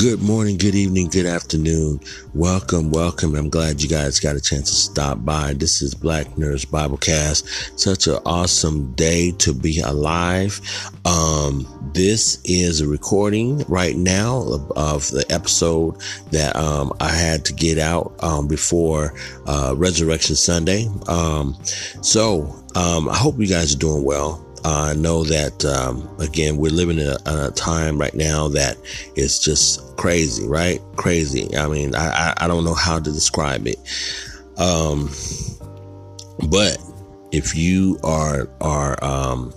Good morning, good evening, good afternoon. Welcome, welcome. I'm glad you guys got a chance to stop by. This is Black Nerds Biblecast. Such an awesome day to be alive. Um, this is a recording right now of, of the episode that um, I had to get out um, before uh, Resurrection Sunday. Um, so um, I hope you guys are doing well. I know that, um, again, we're living in a, a, time right now that is just crazy, right? Crazy. I mean, I, I, I don't know how to describe it. Um, but if you are, are, um,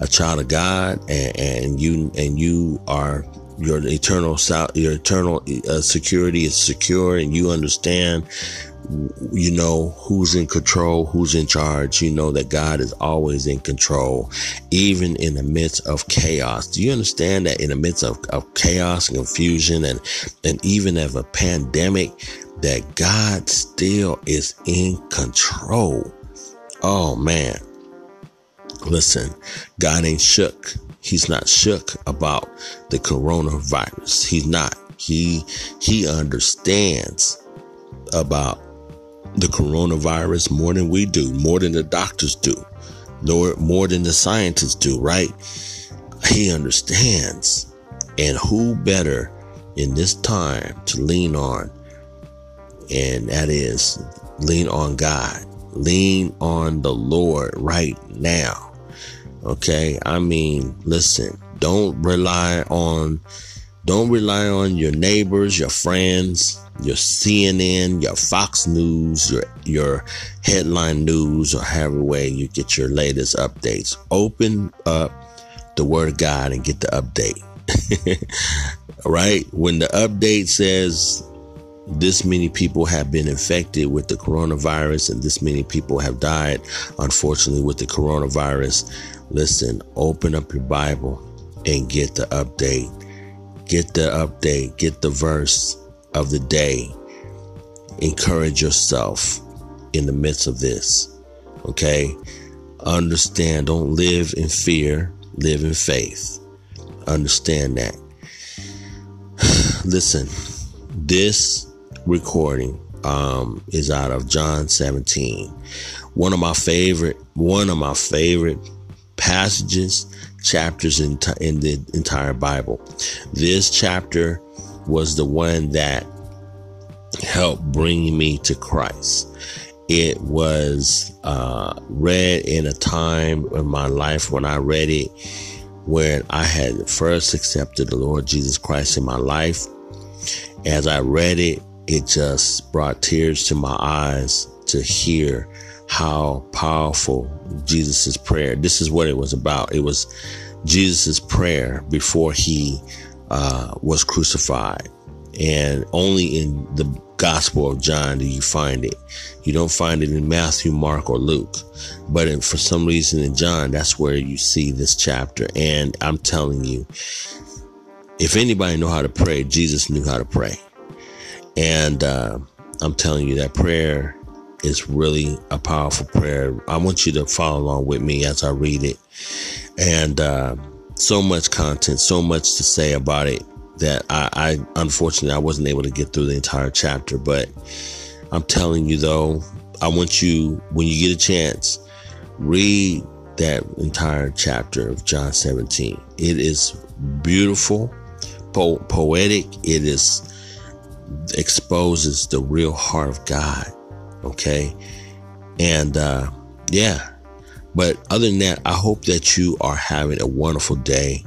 a child of God and, and you, and you are your eternal your eternal uh, security is secure and you understand you know who's in control, who's in charge. You know that God is always in control, even in the midst of chaos. Do you understand that in the midst of, of chaos and confusion and, and even of a pandemic, that God still is in control? Oh man. Listen, God ain't shook. He's not shook about the coronavirus. He's not. He, he understands about the coronavirus more than we do, more than the doctors do, more, more than the scientists do, right? He understands. And who better in this time to lean on? And that is lean on God, lean on the Lord right now. Okay. I mean, listen, don't rely on, don't rely on your neighbors, your friends, your CNN, your Fox News, your your headline news, or however way you get your latest updates. Open up the Word of God and get the update. right? When the update says this many people have been infected with the coronavirus and this many people have died, unfortunately, with the coronavirus, listen, open up your Bible and get the update. Get the update, get the verse of the day. Encourage yourself in the midst of this. Okay? Understand, don't live in fear, live in faith. Understand that. Listen, this recording um, is out of John 17. One of my favorite, one of my favorite passages, chapters in, in the entire Bible. This chapter was the one that helped bring me to Christ. It was uh, read in a time in my life when I read it when I had first accepted the Lord Jesus Christ in my life. As I read it, it just brought tears to my eyes to hear how powerful Jesus' prayer. This is what it was about. It was Jesus' prayer before he uh, was crucified. And only in the Gospel of John do you find it. You don't find it in Matthew, Mark, or Luke. But in, for some reason in John, that's where you see this chapter. And I'm telling you, if anybody know how to pray, Jesus knew how to pray. And uh, I'm telling you that prayer is really a powerful prayer. I want you to follow along with me as I read it. And uh, so much content, so much to say about it that I, I unfortunately I wasn't able to get through the entire chapter. But I'm telling you though, I want you when you get a chance, read that entire chapter of John 17. It is beautiful, po- poetic. It is exposes the real heart of God. Okay, and uh, yeah, but other than that, I hope that you are having a wonderful day.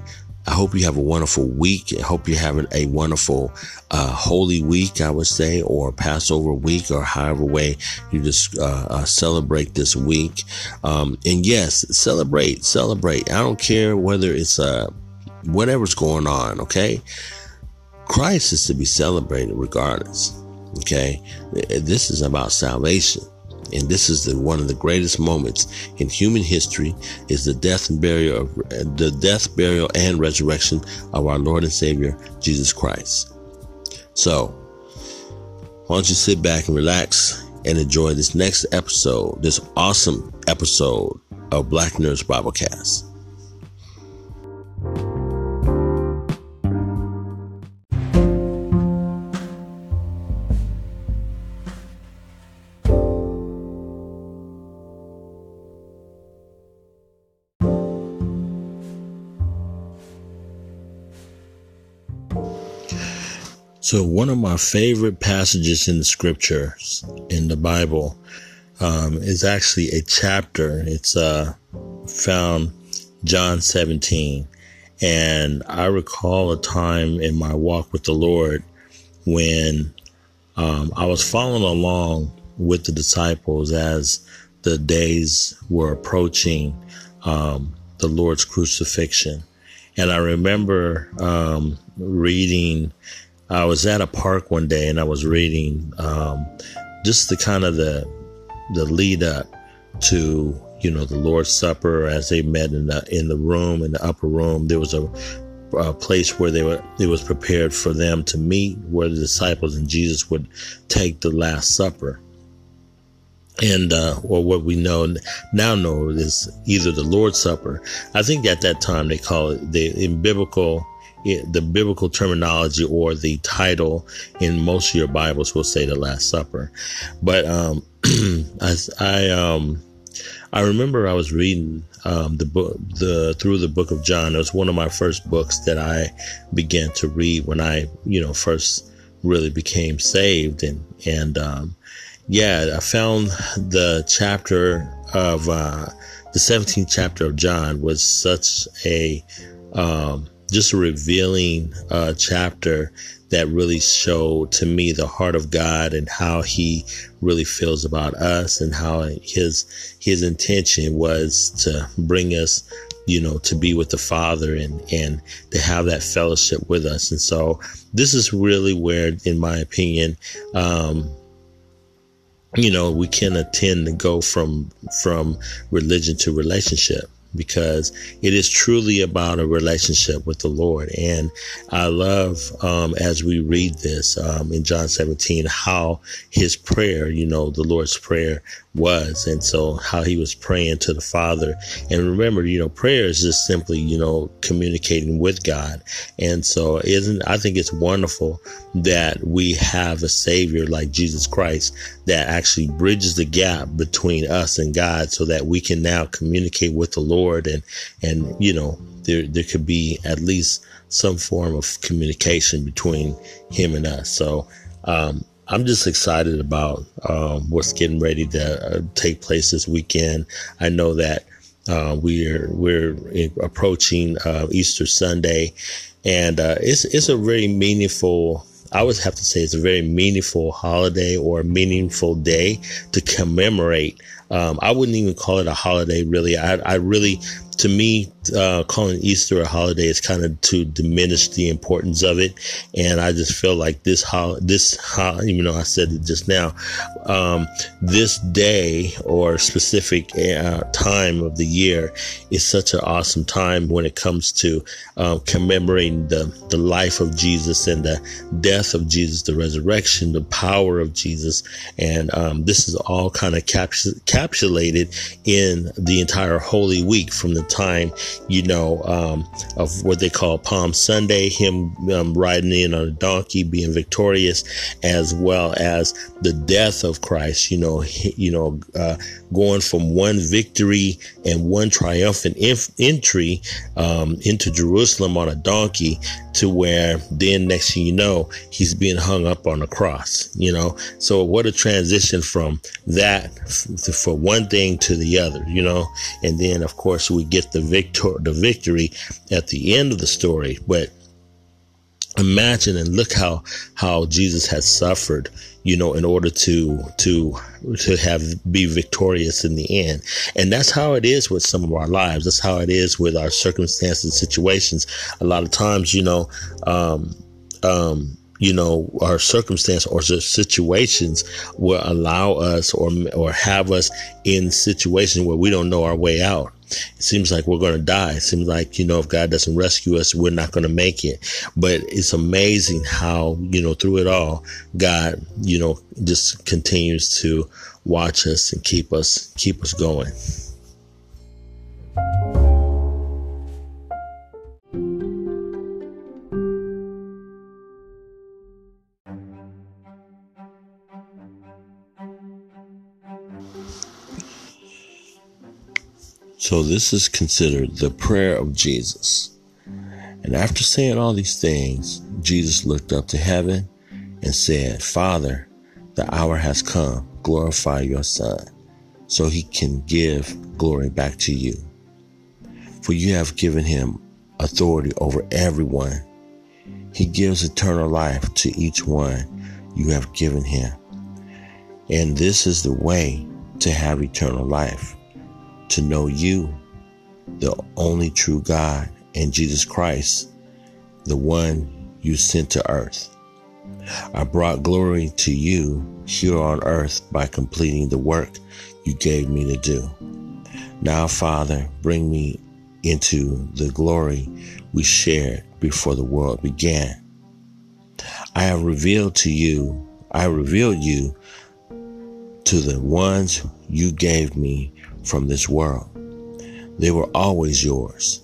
I hope you have a wonderful week. I hope you're having a wonderful uh, Holy Week, I would say, or Passover week, or however way you just uh, uh, celebrate this week. Um, and yes, celebrate, celebrate. I don't care whether it's uh, whatever's going on. Okay, Christ is to be celebrated regardless. Okay, this is about salvation. And this is the, one of the greatest moments in human history is the death and burial of, the death, burial, and resurrection of our Lord and Savior, Jesus Christ. So, why don't you sit back and relax and enjoy this next episode, this awesome episode of Black Nerds Biblecast. So, one of my favorite passages in the scriptures in the Bible um, is actually a chapter. It's uh, found John 17. And I recall a time in my walk with the Lord when um, I was following along with the disciples as the days were approaching um, the Lord's crucifixion. And I remember um, reading, I was at a park one day and I was reading um, just the kind of the, the lead up to, you know, the Lord's Supper as they met in the, in the room, in the upper room. There was a, a place where they were, it was prepared for them to meet where the disciples and Jesus would take the Last Supper and uh, or what we know now know is either the Lord's Supper. I think at that time they call it the in biblical the biblical terminology or the title in most of your Bibles will say the Last Supper. But um, I, I um, I remember I was reading um, the book the through the book of John. It was one of my first books that I began to read when I you know first really became saved and and um, yeah, I found the chapter of uh, the 17th chapter of John was such a um, just a revealing uh, chapter that really showed to me the heart of God and how He really feels about us and how His His intention was to bring us you know, to be with the Father and, and to have that fellowship with us. And so this is really where, in my opinion, um, you know, we can attend to go from from religion to relationship because it is truly about a relationship with the Lord. And I love, um, as we read this, um, in John 17, how his prayer, you know, the Lord's prayer was. And so how he was praying to the Father. And remember, you know, prayer is just simply, you know, communicating with God. And so isn't, I think it's wonderful that we have a savior like Jesus Christ that actually bridges the gap between us and God so that we can now communicate with the Lord and, and, you know, there, there could be at least some form of communication between him and us. So, um, I'm just excited about um, what's getting ready to uh, take place this weekend. I know that uh, we're we're approaching uh, Easter Sunday, and uh, it's it's a very meaningful. I would have to say it's a very meaningful holiday or meaningful day to commemorate. Um, I wouldn't even call it a holiday, really. I, I really to me, uh, calling Easter a holiday is kind of to diminish the importance of it. And I just feel like this, ho- this, ho- even though I said it just now, um, this day or specific uh, time of the year is such an awesome time when it comes to uh, commemorating the, the life of Jesus and the death of Jesus, the resurrection, the power of Jesus. And um, this is all kind of capsulated in the entire Holy Week from the time, you know, um, of what they call Palm Sunday, him um, riding in on a donkey, being victorious, as well as the death of Christ, you know, you know, uh, going from one victory and one triumphant inf- entry um, into Jerusalem on a donkey to where then next thing you know, he's being hung up on a cross, you know. So what a transition from that f- for one thing to the other, you know. And then of course we get the victor the victory at the end of the story. But imagine and look how how Jesus has suffered you know in order to to to have be victorious in the end and that's how it is with some of our lives that's how it is with our circumstances situations a lot of times you know um um you know, our circumstance or situations will allow us or or have us in situations where we don't know our way out. It seems like we're going to die. It seems like, you know, if God doesn't rescue us, we're not going to make it. But it's amazing how, you know, through it all, God, you know, just continues to watch us and keep us, keep us going. So this is considered the prayer of Jesus. And after saying all these things, Jesus looked up to heaven, and said, Father, the hour has come. Glorify your Son, so he can give glory back to you. For you have given him authority over everyone. He gives eternal life to each one you have given him. And this is the way to have eternal life to know you, the only true God, and Jesus Christ, the one you sent to earth. I brought glory to you here on earth by completing the work you gave me to do. Now, Father, bring me into the glory we shared before the world began. I have revealed to you, I revealed you to the ones you gave me from this world. They were always yours.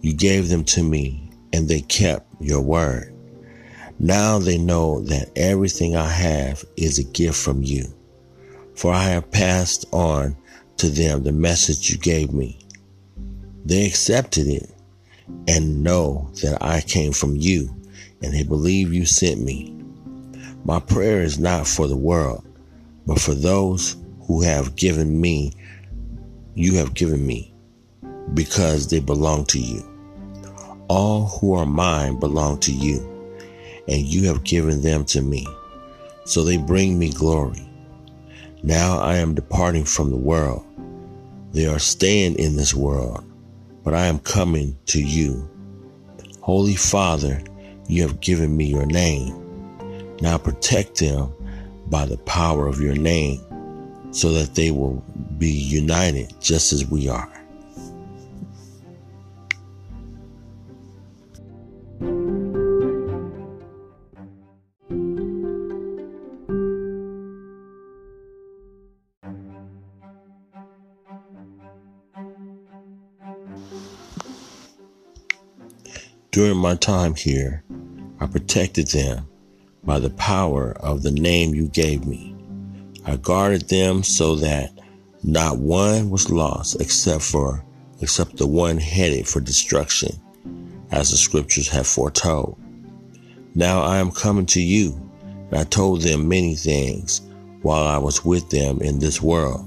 You gave them to me, and they kept your word. Now they know that everything I have is a gift from you, for I have passed on to them the message you gave me. They accepted it and know that I came from you, and they believe you sent me. My prayer is not for the world, but for those who have given me, you have given me, because they belong to you. All who are mine belong to you and you have given them to me. So they bring me glory. Now I am departing from the world. They are staying in this world, but I am coming to you. Holy Father, you have given me your name. Now protect them by the power of your name so that they will be united just as we are. During my time here, I protected them by the power of the name you gave me. I guarded them so that not one was lost except for except the one headed for destruction, as the scriptures have foretold. Now I am coming to you, and I told them many things while I was with them in this world,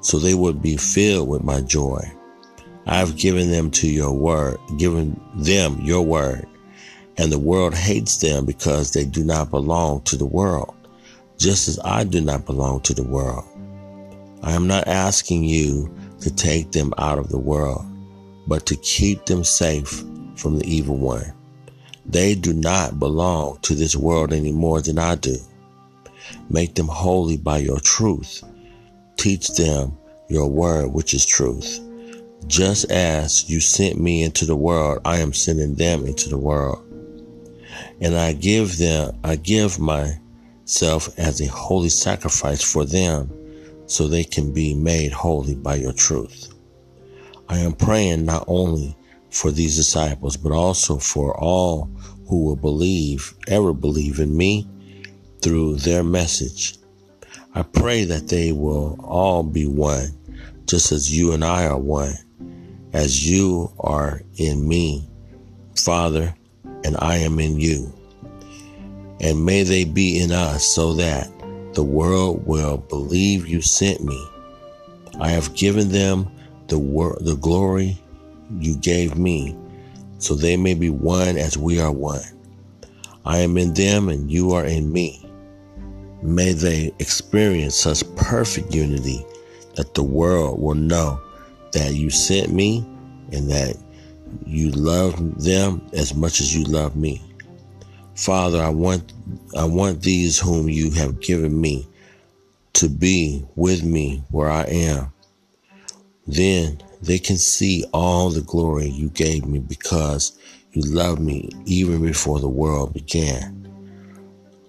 so they would be filled with my joy. I have given them to your word, given them your word, and the world hates them because they do not belong to the world, just as I do not belong to the world. I am not asking you to take them out of the world, but to keep them safe from the evil one. They do not belong to this world any more than I do. Make them holy by your truth. Teach them your word, which is truth. Just as you sent me into the world, I am sending them into the world. And I give them, I give myself as a holy sacrifice for them so they can be made holy by your truth. I am praying not only for these disciples, but also for all who will believe, ever believe in me through their message. I pray that they will all be one, just as you and I are one as you are in me, Father, and I am in you. And may they be in us so that the world will believe you sent me. I have given them the wor- the glory you gave me, so they may be one as we are one. I am in them and you are in me. May they experience such perfect unity that the world will know that you sent me and that you love them as much as you love me. Father, I want I want these whom you have given me to be with me where I am. Then they can see all the glory you gave me because you loved me even before the world began.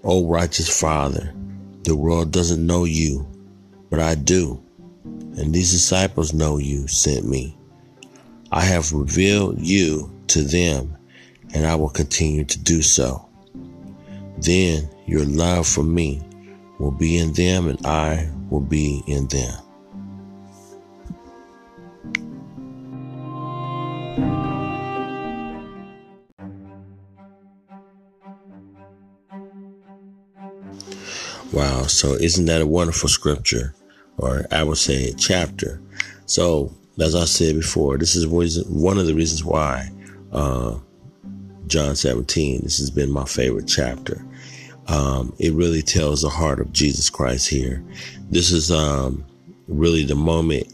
O righteous Father, the world doesn't know you, but I do. And these disciples know you sent me. I have revealed you to them, and I will continue to do so. Then your love for me will be in them, and I will be in them. Wow. So isn't that a wonderful scripture? Or I would say chapter. So as I said before, this is one of the reasons why uh, John 17, this has been my favorite chapter. Um, it really tells the heart of Jesus Christ here. This is um, really the moment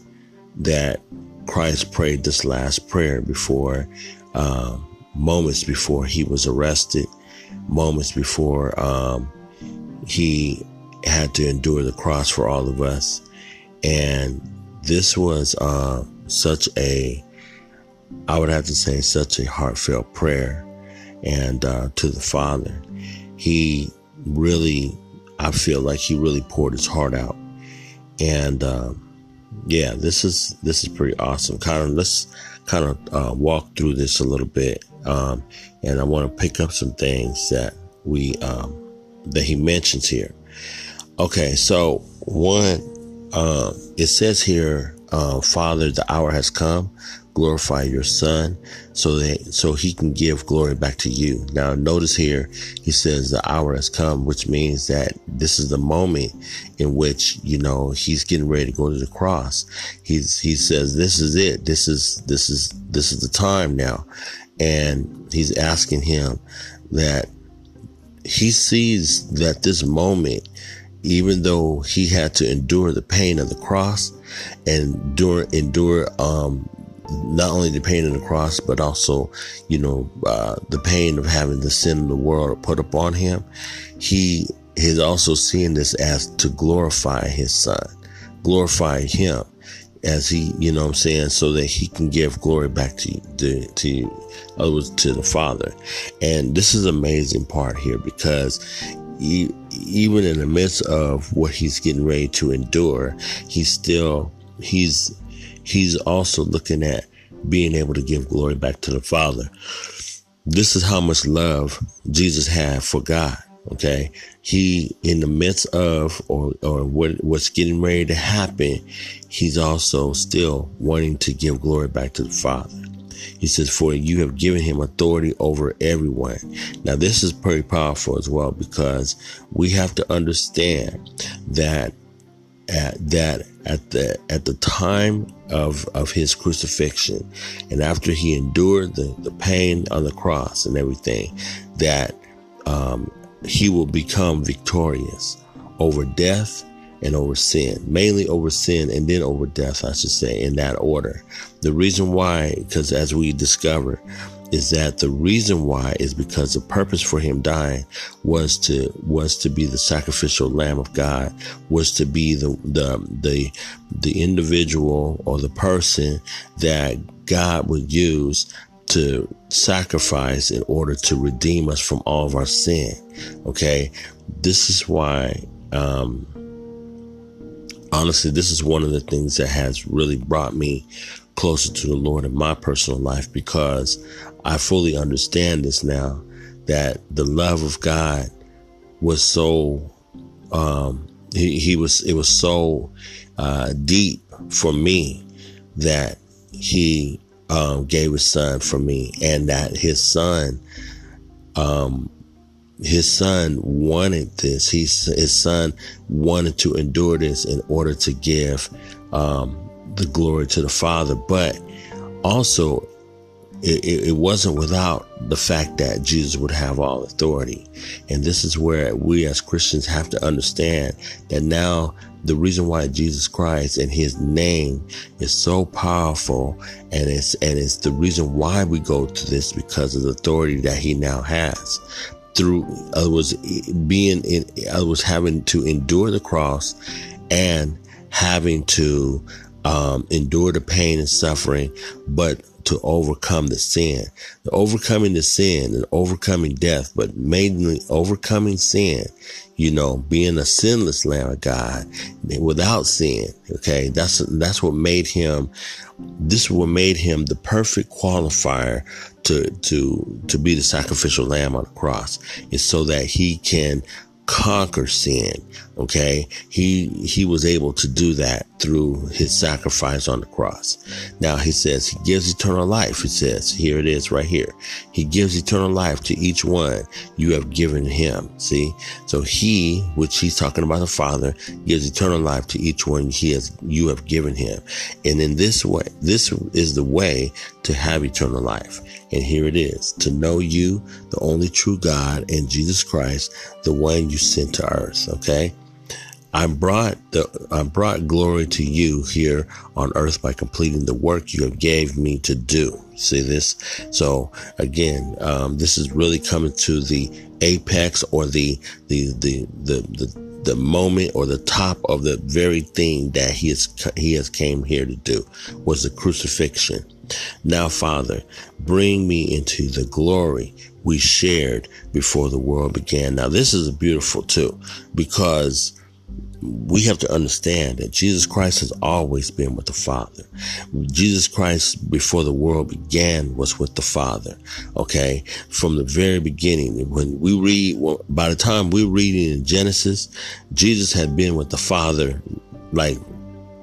that Christ prayed this last prayer before, um, moments before he was arrested, moments before um, he had to endure the cross for all of us. And this was uh, such a, I would have to say, such a heartfelt prayer and uh, to the Father. He really, I feel like he really poured his heart out. And uh, yeah, this is this is pretty awesome. Kind of let's kind of uh, walk through this a little bit, um, and I want to pick up some things that we um, that he mentions here. Okay, so one, uh, it says here, uh, Father, the hour has come glorify your son so that so he can give glory back to you. Now notice here he says the hour has come, which means that this is the moment in which, you know, he's getting ready to go to the cross. He's he says this is it. This is this is this is the time now. And he's asking him that he sees that this moment even though he had to endure the pain of the cross and endure endure um, not only the pain of the cross, but also, you know, uh, the pain of having the sin of the world put upon him. He is also seeing this as to glorify his son, glorify him as he, you know I'm saying, so that he can give glory back to, to, to, others, to the father. And this is amazing part here because he, even in the midst of what he's getting ready to endure, he's still, he's, he's also looking at being able to give glory back to the Father. This is how much love Jesus had for God. Okay. He, in the midst of, or, or what, what's getting ready to happen, he's also still wanting to give glory back to the Father. He says, for you have given him authority over everyone. Now, this is pretty powerful as well because we have to understand that at that at the at the time of of his crucifixion and after he endured the, the pain on the cross and everything that um, he will become victorious over death and over sin mainly over sin and then over death i should say in that order. The reason why because as we discover is that the reason why is because the purpose for him dying was to was to be the sacrificial lamb of God, was to be the the the the individual or the person that God would use to sacrifice in order to redeem us from all of our sin. Okay, this is why. Um, honestly, this is one of the things that has really brought me closer to the Lord in my personal life because I fully understand this now that the love of God was so, um, he, he was, it was so, uh, deep for me that he, um, gave his son for me and that his son, um, his son wanted this. He, his son wanted to endure this in order to give, um, the glory to the Father, but also it, it, wasn't without the fact that Jesus would have all authority. And this is where we as Christians have to understand that now the reason why Jesus Christ and his name is so powerful and it's, and it's the reason why we go to this because of the authority that he now has through, I was being in, I was having to endure the cross and having to um, endure the pain and suffering, but to overcome the sin, the overcoming the sin and overcoming death, but mainly overcoming sin, you know, being a sinless Lamb of God without sin. Okay. That's, that's what made him, this is what made him the perfect qualifier to, to, to be the sacrificial lamb on the cross is so that he can conquer sin. Okay. He, he was able to do that through his sacrifice on the cross. Now he says he gives eternal life. He says, here it is right here. He gives eternal life to each one you have given him. See? So he, which he's talking about the father, gives eternal life to each one he has, you have given him. And in this way, this is the way to have eternal life. And here it is to know you, the only true God, and Jesus Christ, the one you sent to earth. Okay. I brought the I brought glory to you here on earth by completing the work you have gave me to do. See this? So again, um, this is really coming to the apex or the the the the the the moment or the top of the very thing that he has he has came here to do was the crucifixion. Now, Father, bring me into the glory we shared before the world began. Now, this is beautiful too, because we have to understand that Jesus Christ has always been with the Father. Jesus Christ, before the world began, was with the Father. Okay. From the very beginning, when we read, by the time we're reading in Genesis, Jesus had been with the Father like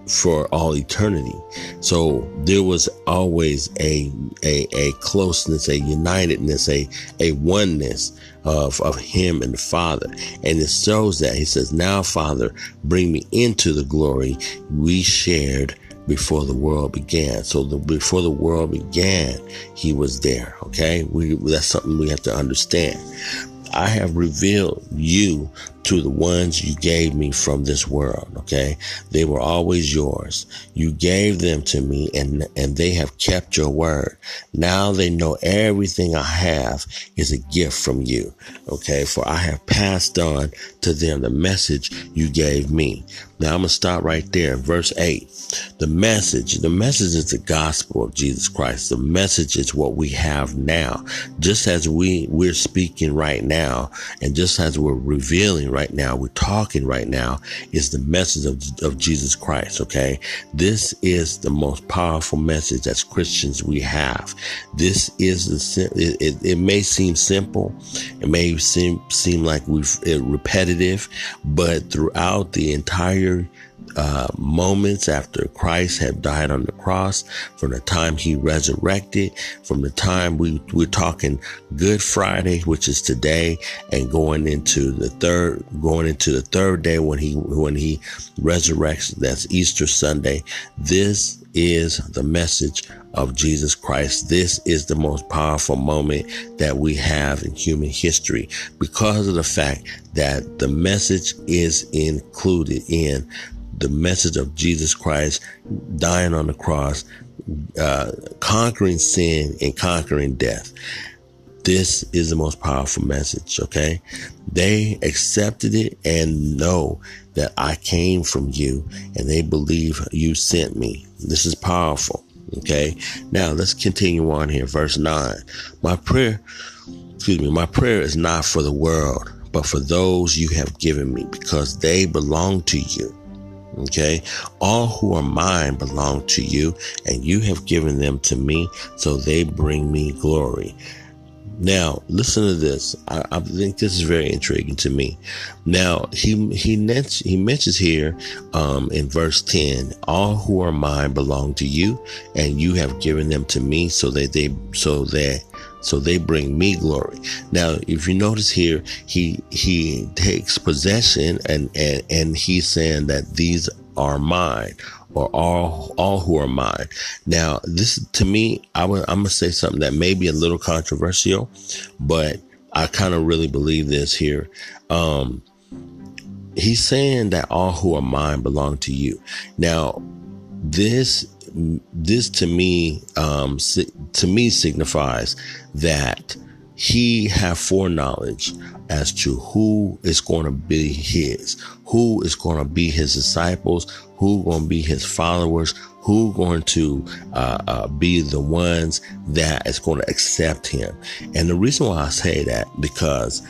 for all eternity. So there was always a, a, a closeness, a unitedness, a, a oneness of, of him and the Father. And it shows that he says, now Father, bring me into the glory we shared before the world began. So the, before the world began, he was there. Okay. We, that's something we have to understand. I have revealed you to the ones you gave me from this world. Okay. They were always yours. You gave them to me and, and they have kept your word. Now they know everything I have is a gift from you. Okay. For I have passed on to them the message you gave me. Now I'm going to stop right there. Verse eight, the message, the message is the gospel of Jesus Christ. The message is what we have now. Just as we, we're speaking right now and just as we're revealing right now, we're talking right now, is the message of, of Jesus Christ. Okay. This is the most powerful message as Christians we have. This is the, it, it, it may seem simple. It may seem, seem like we've uh, repetitive, but throughout the entire uh, moments after Christ had died on the cross, from the time he resurrected, from the time we, we're talking Good Friday, which is today, and going into the third, going into the third day when he, when he resurrects, that's Easter Sunday. This is the message of Jesus Christ. This is the most powerful moment that we have in human history because of the fact that the message is included in the message of Jesus Christ dying on the cross, uh, conquering sin and conquering death. This is the most powerful message. Okay. They accepted it and know that I came from you and they believe you sent me. This is powerful. Okay. Now let's continue on here. Verse nine. My prayer, excuse me, my prayer is not for the world, but for those you have given me because they belong to you. Okay. All who are mine belong to you, and you have given them to me, so they bring me glory. Now, listen to this. I, I, think this is very intriguing to me. Now, he he he mentions here um, in verse ten, all who are mine belong to you, and you have given them to me, so that they so that so they bring me glory. Now, if you notice here, he he takes possession and and and he's saying that these are mine or all all who are mine. Now, this to me, I am gonna say something that may be a little controversial, but I kind of really believe this here. Um, he's saying that all who are mine belong to you. Now, this this to me um, to me signifies that he have foreknowledge as to who is going to be his, who is going to be his disciples, who going to be his followers, who going to uh, uh, be the ones that is going to accept him. And the reason why I say that because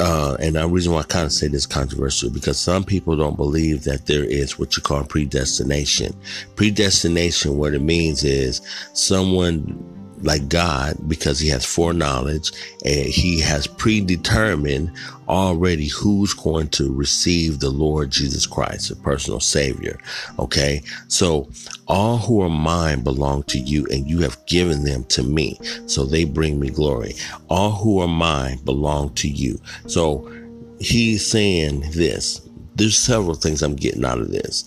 uh, and the reason why I kind of say this controversial because some people don't believe that there is what you call predestination. Predestination, what it means is someone like God because he has foreknowledge and he has predetermined already who's going to receive the Lord Jesus Christ, a personal savior. Okay. So all who are mine belong to you and you have given them to me. So they bring me glory. All who are mine belong to you. So he's saying this. There's several things I'm getting out of this.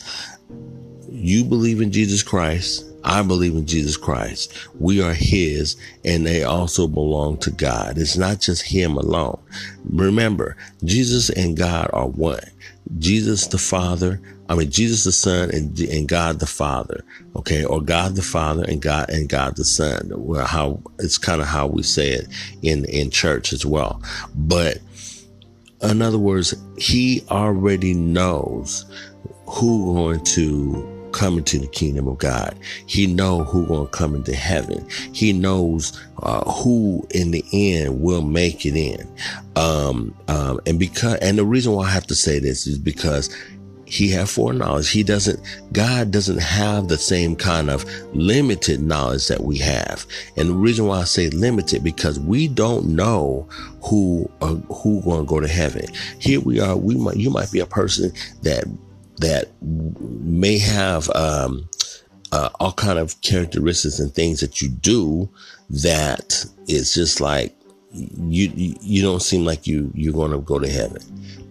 You believe in Jesus Christ I believe in Jesus Christ. We are His and they also belong to God. It's not just Him alone. Remember, Jesus and God are one. Jesus the Father, I mean, Jesus the Son and, and God the Father. Okay. Or God the Father and God and God the Son. Well, how it's kind of how we say it in, in church as well. But in other words, He already knows who going to come into the kingdom of God. He know who gonna come into heaven. He knows uh, who in the end will make it in. Um, um, and because and the reason why I have to say this is because he have foreknowledge. He doesn't, God doesn't have the same kind of limited knowledge that we have. And the reason why I say limited, because we don't know who, uh, who going to go to heaven. Here we are. We might, you might be a person that that may have um, uh, all kind of characteristics and things that you do that it's just like you you don't seem like you you're going to go to heaven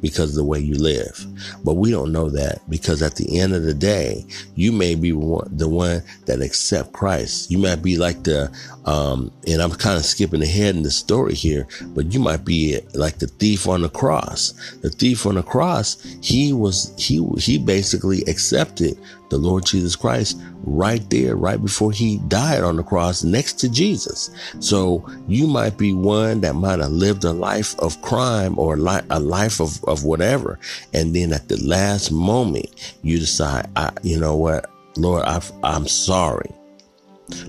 because of the way you live. But we don't know that because at the end of the day, you may be the one that accept Christ. You might be like the, um, and I'm kind of skipping ahead in the story here, but you might be like the thief on the cross. The thief on the cross, he was, he, he basically accepted the Lord Jesus Christ right there, right before he died on the cross next to Jesus. So you might be one that might have lived a life of crime or a life of, of whatever. And then at the last moment, you decide, I, you know what, Lord, i am sorry.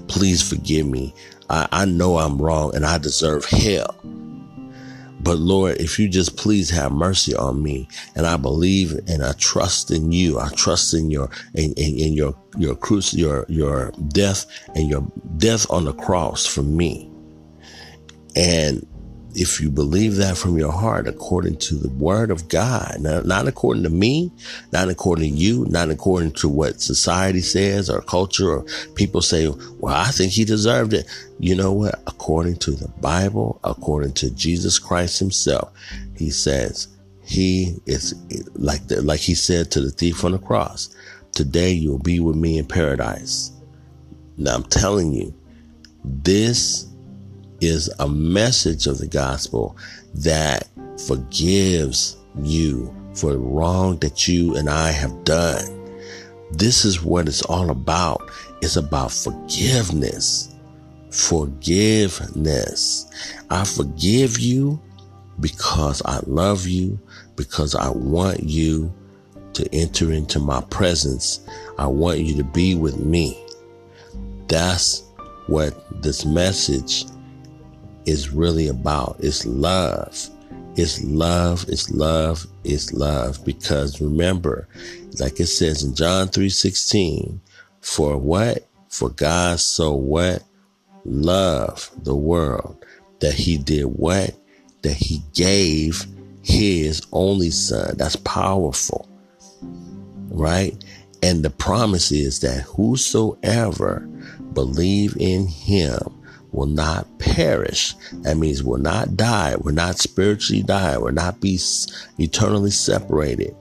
Please forgive me. I, I know I'm wrong and I deserve hell. But Lord, if you just please have mercy on me, and I believe and I trust in you, I trust in your in, in, in your your cruci your your death and your death on the cross for me. And if you believe that from your heart, according to the word of God, not, not according to me, not according to you, not according to what society says or culture or people say, well, I think he deserved it. You know what? According to the Bible, according to Jesus Christ himself, he says he is like the, like he said to the thief on the cross, today you'll be with me in paradise. Now I'm telling you, this is a message of the gospel that forgives you for the wrong that you and I have done. This is what it's all about. It's about forgiveness. Forgiveness. I forgive you because I love you, because I want you to enter into my presence. I want you to be with me. That's what this message is really about. It's love. It's love, it's love, it's love. Because remember, like it says in John 3:16, for what? For God so what? Love the world that he did what? That he gave his only son. That's powerful. Right? And the promise is that whosoever believe in him will not perish. That means will not die. We're not spiritually die. We're not be eternally separated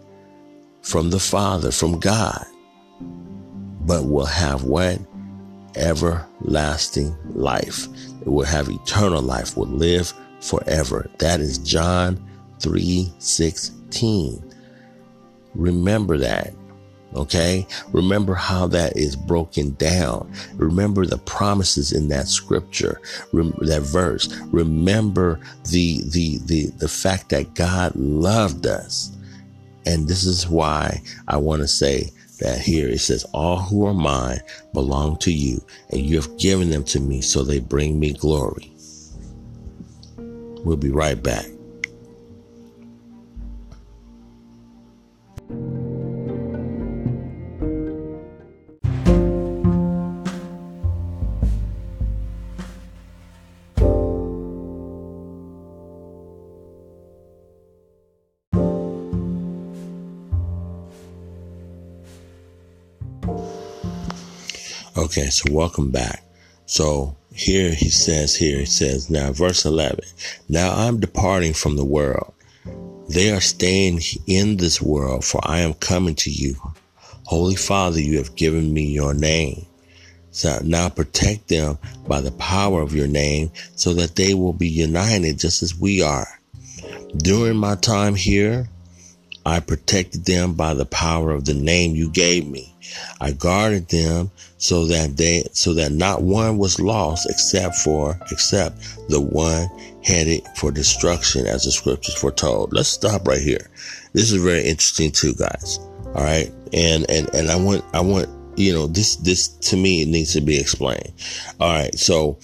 from the Father, from God, but will have what? Everlasting life. It will have eternal life, will live forever. That is John 3 16. Remember that. Okay. Remember how that is broken down. Remember the promises in that scripture, rem- that verse. Remember the, the, the, the fact that God loved us. And this is why I want to say that here it says, all who are mine belong to you and you have given them to me so they bring me glory. We'll be right back. Okay, so welcome back. So here he says, here he says, now verse 11, now I'm departing from the world. They are staying in this world, for I am coming to you. Holy Father, you have given me your name. So now protect them by the power of your name so that they will be united just as we are. During my time here, I protected them by the power of the name you gave me. I guarded them so that they, so that not one was lost except for, except the one headed for destruction as the scriptures foretold. Let's stop right here. This is very interesting too, guys. All right. And, and, and I want, I want, you know, this, this to me, it needs to be explained. All right. So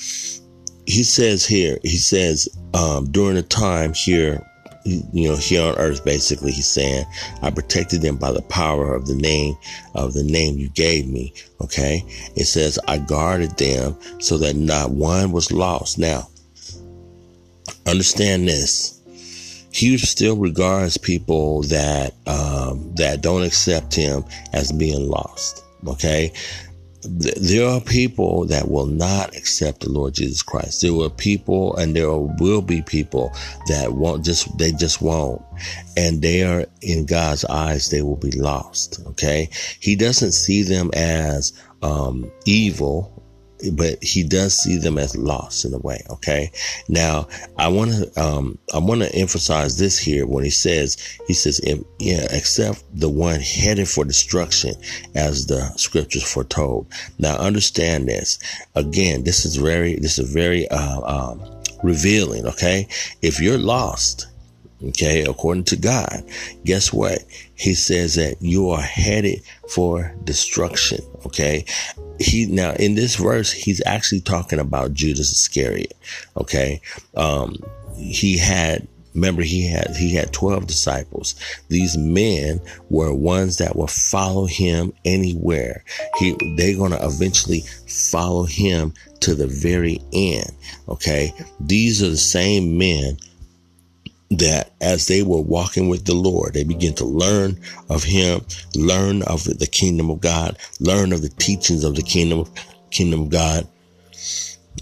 he says here, he says, um, during the time here you know, here on earth, basically, he's saying, I protected them by the power of the name of the name you gave me. Okay. It says, I guarded them so that not one was lost. Now, understand this. He still regards people that, um, that don't accept him as being lost. Okay there are people that will not accept the Lord Jesus Christ. There are people and there will be people that won't just, they just won't. And they are in God's eyes, they will be lost. Okay. He doesn't see them as, um, evil but he does see them as lost in a way. Okay. Now I want to, um, I want to emphasize this here when he says, he says, yeah, except the one headed for destruction as the scriptures foretold. Now understand this again. This is very, this is very, uh, um, revealing. Okay. If you're lost, Okay, according to God, guess what? He says that you are headed for destruction. Okay, he now in this verse he's actually talking about Judas Iscariot. Okay, um, he had remember he had he had 12 disciples these men were ones that will follow him anywhere he they're going to eventually follow him to the very end okay these are the same men that as they were walking with the Lord, they began to learn of Him, learn of the kingdom of God, learn of the teachings of the kingdom, kingdom of God,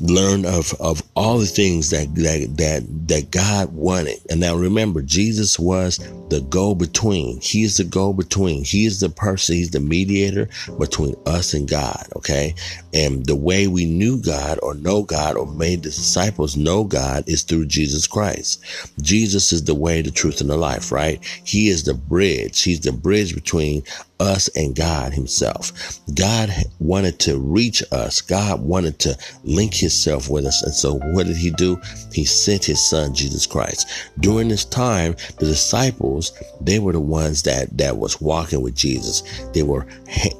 learn of, of all the things that, that, that, that God wanted. And now remember, Jesus was the go between. He is the go between. He is the person. He's the mediator between us and God. Okay. And the way we knew God or know God or made the disciples know God is through Jesus Christ. Jesus is the way, the truth, and the life, right? He is the bridge. He's the bridge between us and God himself. God wanted to reach us. God wanted to link himself with us. And so what did he do? He sent his son, Jesus Christ. During this time, the disciples, they were the ones that, that was walking with Jesus. They were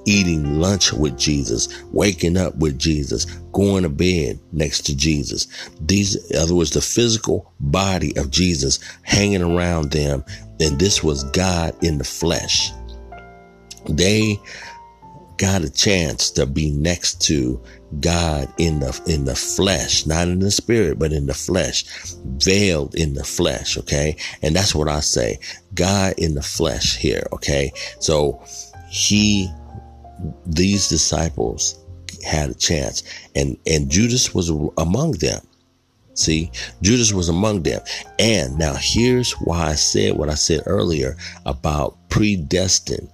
eating lunch with Jesus, waking up with Jesus, going to bed next to Jesus. These, in other words, the physical body of Jesus hanging around them. And this was God in the flesh they got a chance to be next to God in the in the flesh, not in the spirit, but in the flesh, veiled in the flesh, okay? And that's what I say. God in the flesh here, okay? So he these disciples had a chance and and Judas was among them. See, Judas was among them. And now here's why I said what I said earlier about predestined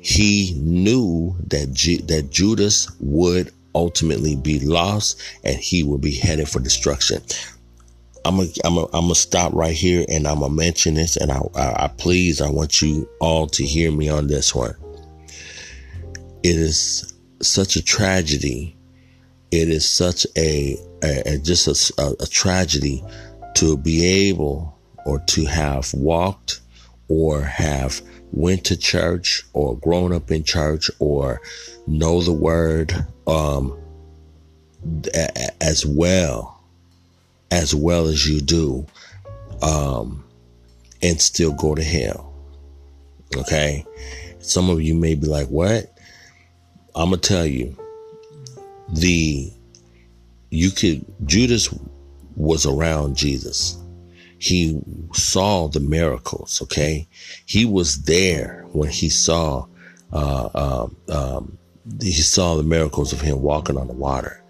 he knew that G- that Judas would ultimately be lost and he would be headed for destruction. I'm gonna I'm gonna I'm gonna stop right here and I'm gonna mention this and I, I I please I want you all to hear me on this one. It is such a tragedy. It is such a, a, a just a, a tragedy to be able or to have walked or have went to church or grown up in church or know the word um, as well as well as you do um, and still go to hell. Okay? Some of you may be like what? I'm gonna tell you. The you could judas was around jesus he saw the miracles. Okay. He was there when he saw, uh, uh, um, he saw the miracles of him walking on the water,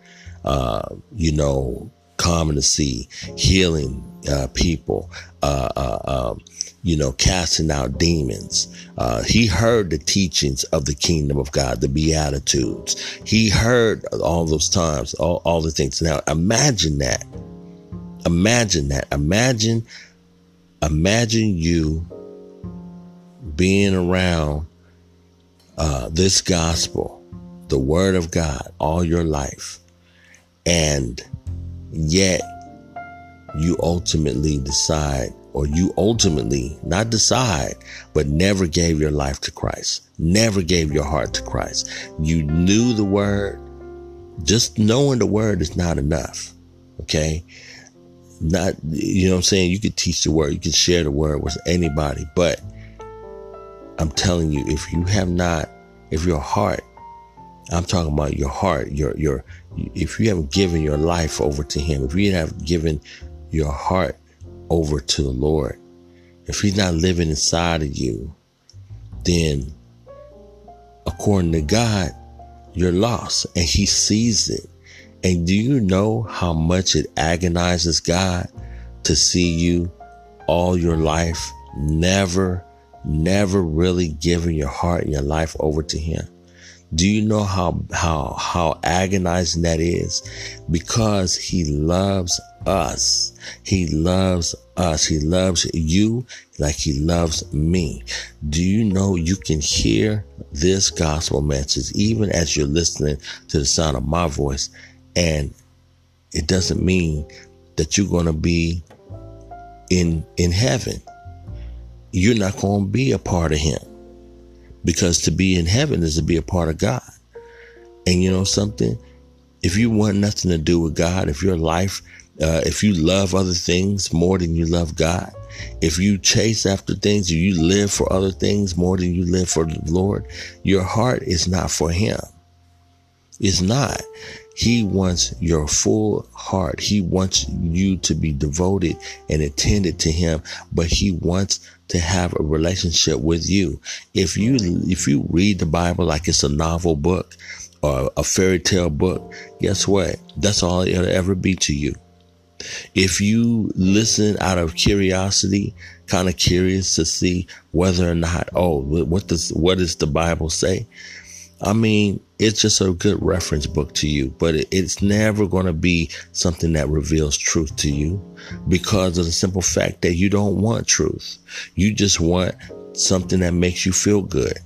uh, you know, calming the sea, healing uh, people, uh, uh um, you know, casting out demons. Uh, he heard the teachings of the kingdom of God, the Beatitudes. He heard all those times, all, all the things. Now imagine that. Imagine that. Imagine, imagine you being around uh, this gospel, the word of God, all your life. And yet you ultimately decide or you ultimately not decide, but never gave your life to Christ, never gave your heart to Christ. You knew the word. Just knowing the word is not enough. Okay. Not, you know what I'm saying? You could teach the word, you can share the word with anybody, but I'm telling you, if you have not, if your heart, I'm talking about your heart, your, your, if you haven't given your life over to him, if you have given your heart over to the Lord, if He's not living inside of you, then according to God, you're lost and He sees it. And do you know how much it agonizes God to see you all your life never, never really giving your heart and your life over to Him? Do you know how, how, how agonizing that is? Because he loves us. He loves us. He loves you like he loves me. Do you know you can hear this gospel message even as you're listening to the sound of my voice? And it doesn't mean that you're going to be in, in heaven. You're not going to be a part of him because to be in heaven is to be a part of God. And you know something? If you want nothing to do with God, if your life, uh, if you love other things more than you love God, if you chase after things, or you live for other things more than you live for the Lord, your heart is not for Him. It's not. He wants your full heart. He wants you to be devoted and attended to him, but he wants to have a relationship with you. If you, if you read the Bible like it's a novel book or a fairy tale book, guess what? That's all it'll ever be to you. If you listen out of curiosity, kind of curious to see whether or not, oh, what does, what does the Bible say? I mean, it's just a good reference book to you, but it's never going to be something that reveals truth to you because of the simple fact that you don't want truth. You just want something that makes you feel good.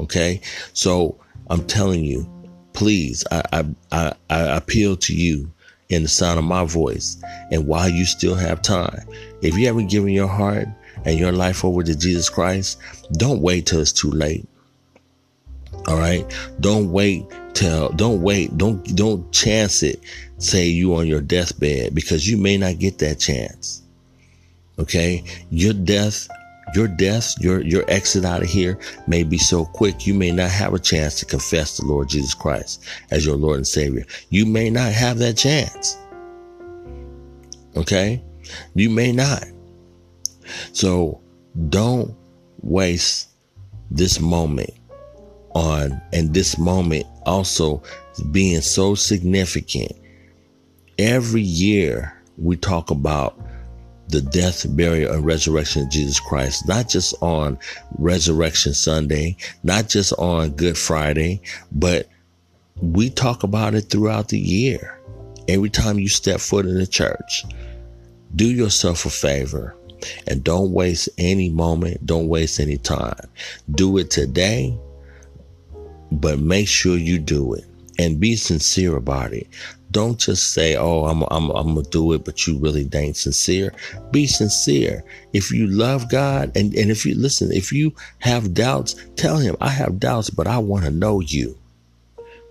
Okay. So I'm telling you, please, I, I, I, I appeal to you in the sound of my voice. And while you still have time, if you haven't given your heart and your life over to Jesus Christ, don't wait till it's too late. All right. Don't wait till, don't wait. Don't, don't chance it. Say you on your deathbed because you may not get that chance. Okay. Your death, your death, your, your exit out of here may be so quick. You may not have a chance to confess the Lord Jesus Christ as your Lord and Savior. You may not have that chance. Okay. You may not. So don't waste this moment on and this moment also being so significant. Every year we talk about the death, burial, and resurrection of Jesus Christ, not just on Resurrection Sunday, not just on Good Friday, but we talk about it throughout the year. Every time you step foot in the church, do yourself a favor and don't waste any moment. Don't waste any time. Do it today but make sure you do it and be sincere about it. Don't just say, "Oh, I'm I'm I'm gonna do it," but you really ain't sincere. Be sincere. If you love God, and and if you listen, if you have doubts, tell Him, "I have doubts, but I want to know You."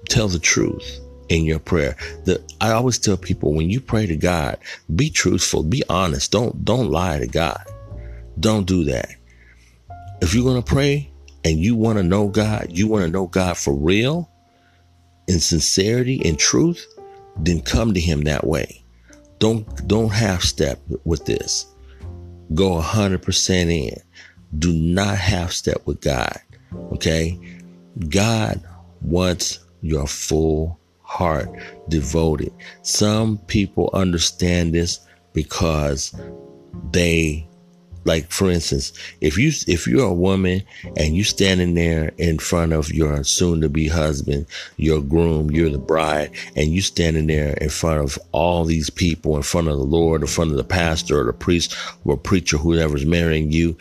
Tell the truth in your prayer. The, I always tell people when you pray to God, be truthful, be honest. Don't don't lie to God. Don't do that. If you're gonna pray, and you want to know God, you want to know God for real, in sincerity and truth, then come to him that way. Don't don't half step with this. Go 100% in. Do not half step with God. Okay? God wants your full heart devoted. Some people understand this because they like for instance if you if you're a woman and you're standing there in front of your soon to be husband your groom you're the bride and you're standing there in front of all these people in front of the lord in front of the pastor or the priest or preacher whoever's marrying you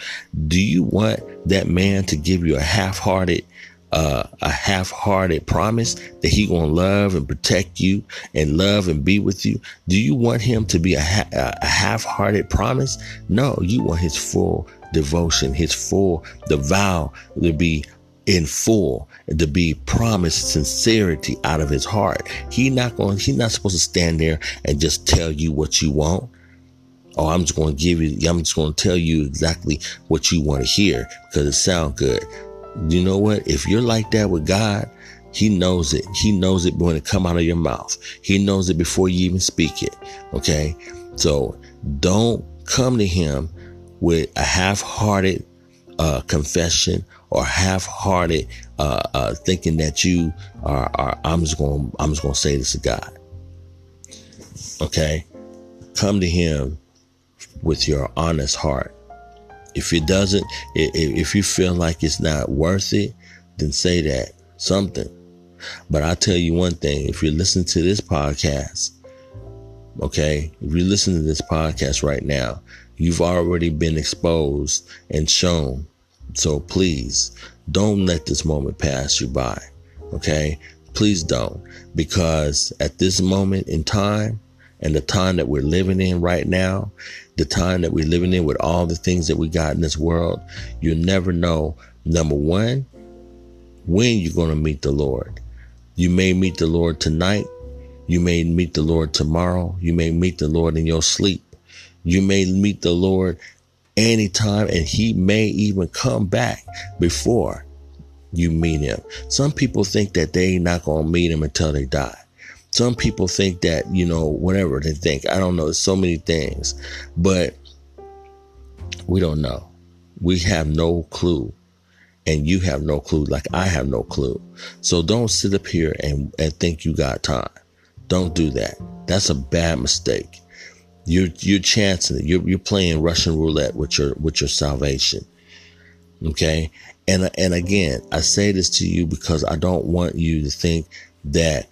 do you want that man to give you a half-hearted uh, a half-hearted promise that he gonna love and protect you and love and be with you? Do you want him to be a, ha- a half-hearted promise? No, you want his full devotion, his full the vow to be in full to be promised sincerity out of his heart. He not going. He's not supposed to stand there and just tell you what you want. Oh, I'm just going to give you. I'm just going to tell you exactly what you want to hear because it sounds good you know what? If you're like that with God, he knows it. He knows it when it come out of your mouth. He knows it before you even speak it. Okay. So don't come to him with a half-hearted uh, confession or half-hearted uh, uh, thinking that you are, are I'm just going I'm just going to say this to God. Okay? Come to him with your honest heart if it doesn't, if you feel like it's not worth it, then say that something. But I'll tell you one thing if you listen to this podcast, okay, if you listen to this podcast right now, you've already been exposed and shown. So please don't let this moment pass you by. Okay. Please don't. Because at this moment in time and the time that we're living in right now, the time that we're living in with all the things that we got in this world, you never know, number one, when you're going to meet the Lord. You may meet the Lord tonight. You may meet the Lord tomorrow. You may meet the Lord in your sleep. You may meet the Lord anytime and he may even come back before you meet him. Some people think that they not going to meet him until they die. Some people think that, you know, whatever they think. I don't know. There's so many things, but we don't know. We have no clue. And you have no clue, like I have no clue. So don't sit up here and, and think you got time. Don't do that. That's a bad mistake. You're you're chancing it. You're you're playing Russian roulette with your with your salvation. Okay? And and again, I say this to you because I don't want you to think that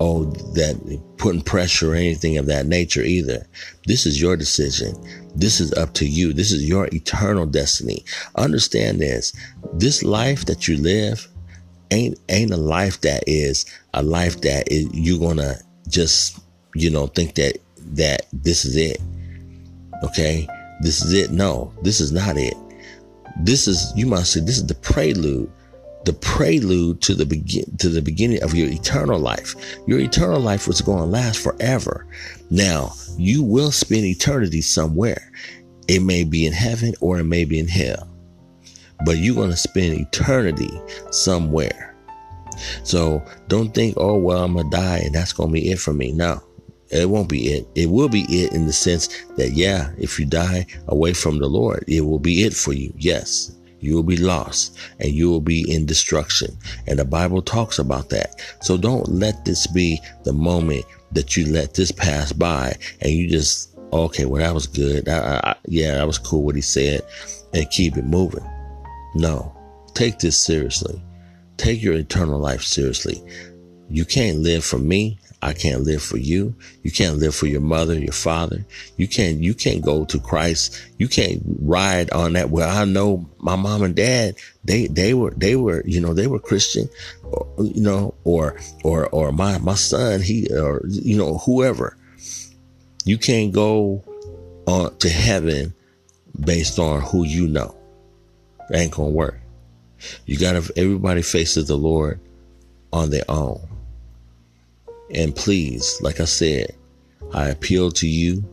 oh, that putting pressure or anything of that nature either. This is your decision. This is up to you. This is your eternal destiny. Understand this. This life that you live ain't, ain't a life that is a life that is, you're to just, you know, think that, that this is it. Okay. This is it. No, this is not it. This is, you must say, this is the prelude the prelude to the begin to the beginning of your eternal life. Your eternal life was going to last forever. Now, you will spend eternity somewhere. It may be in heaven or it may be in hell. But you're going to spend eternity somewhere. So don't think, oh, well, I'm going to die and that's going to be it for me. No, it won't be it. It will be it in the sense that, yeah, if you die away from the Lord, it will be it for you. Yes you will be lost and you will be in destruction. And the Bible talks about that. So don't let this be the moment that you let this pass by and you just, okay, well, that was good. I, I, yeah, that was cool what he said and keep it moving. No, take this seriously. Take your eternal life seriously. You can't live for me. I can't live for you. You can't live for your mother, your father. You can't, you can't go to Christ. You can't ride on that. Well, I know my mom and dad, they, they were, they were, you know, they were Christian, you know, or, or, or my, my son, he, or, you know, whoever. You can't go on to heaven based on who you know. It ain't gonna work. You gotta, everybody faces the Lord on their own. And please, like I said, I appeal to you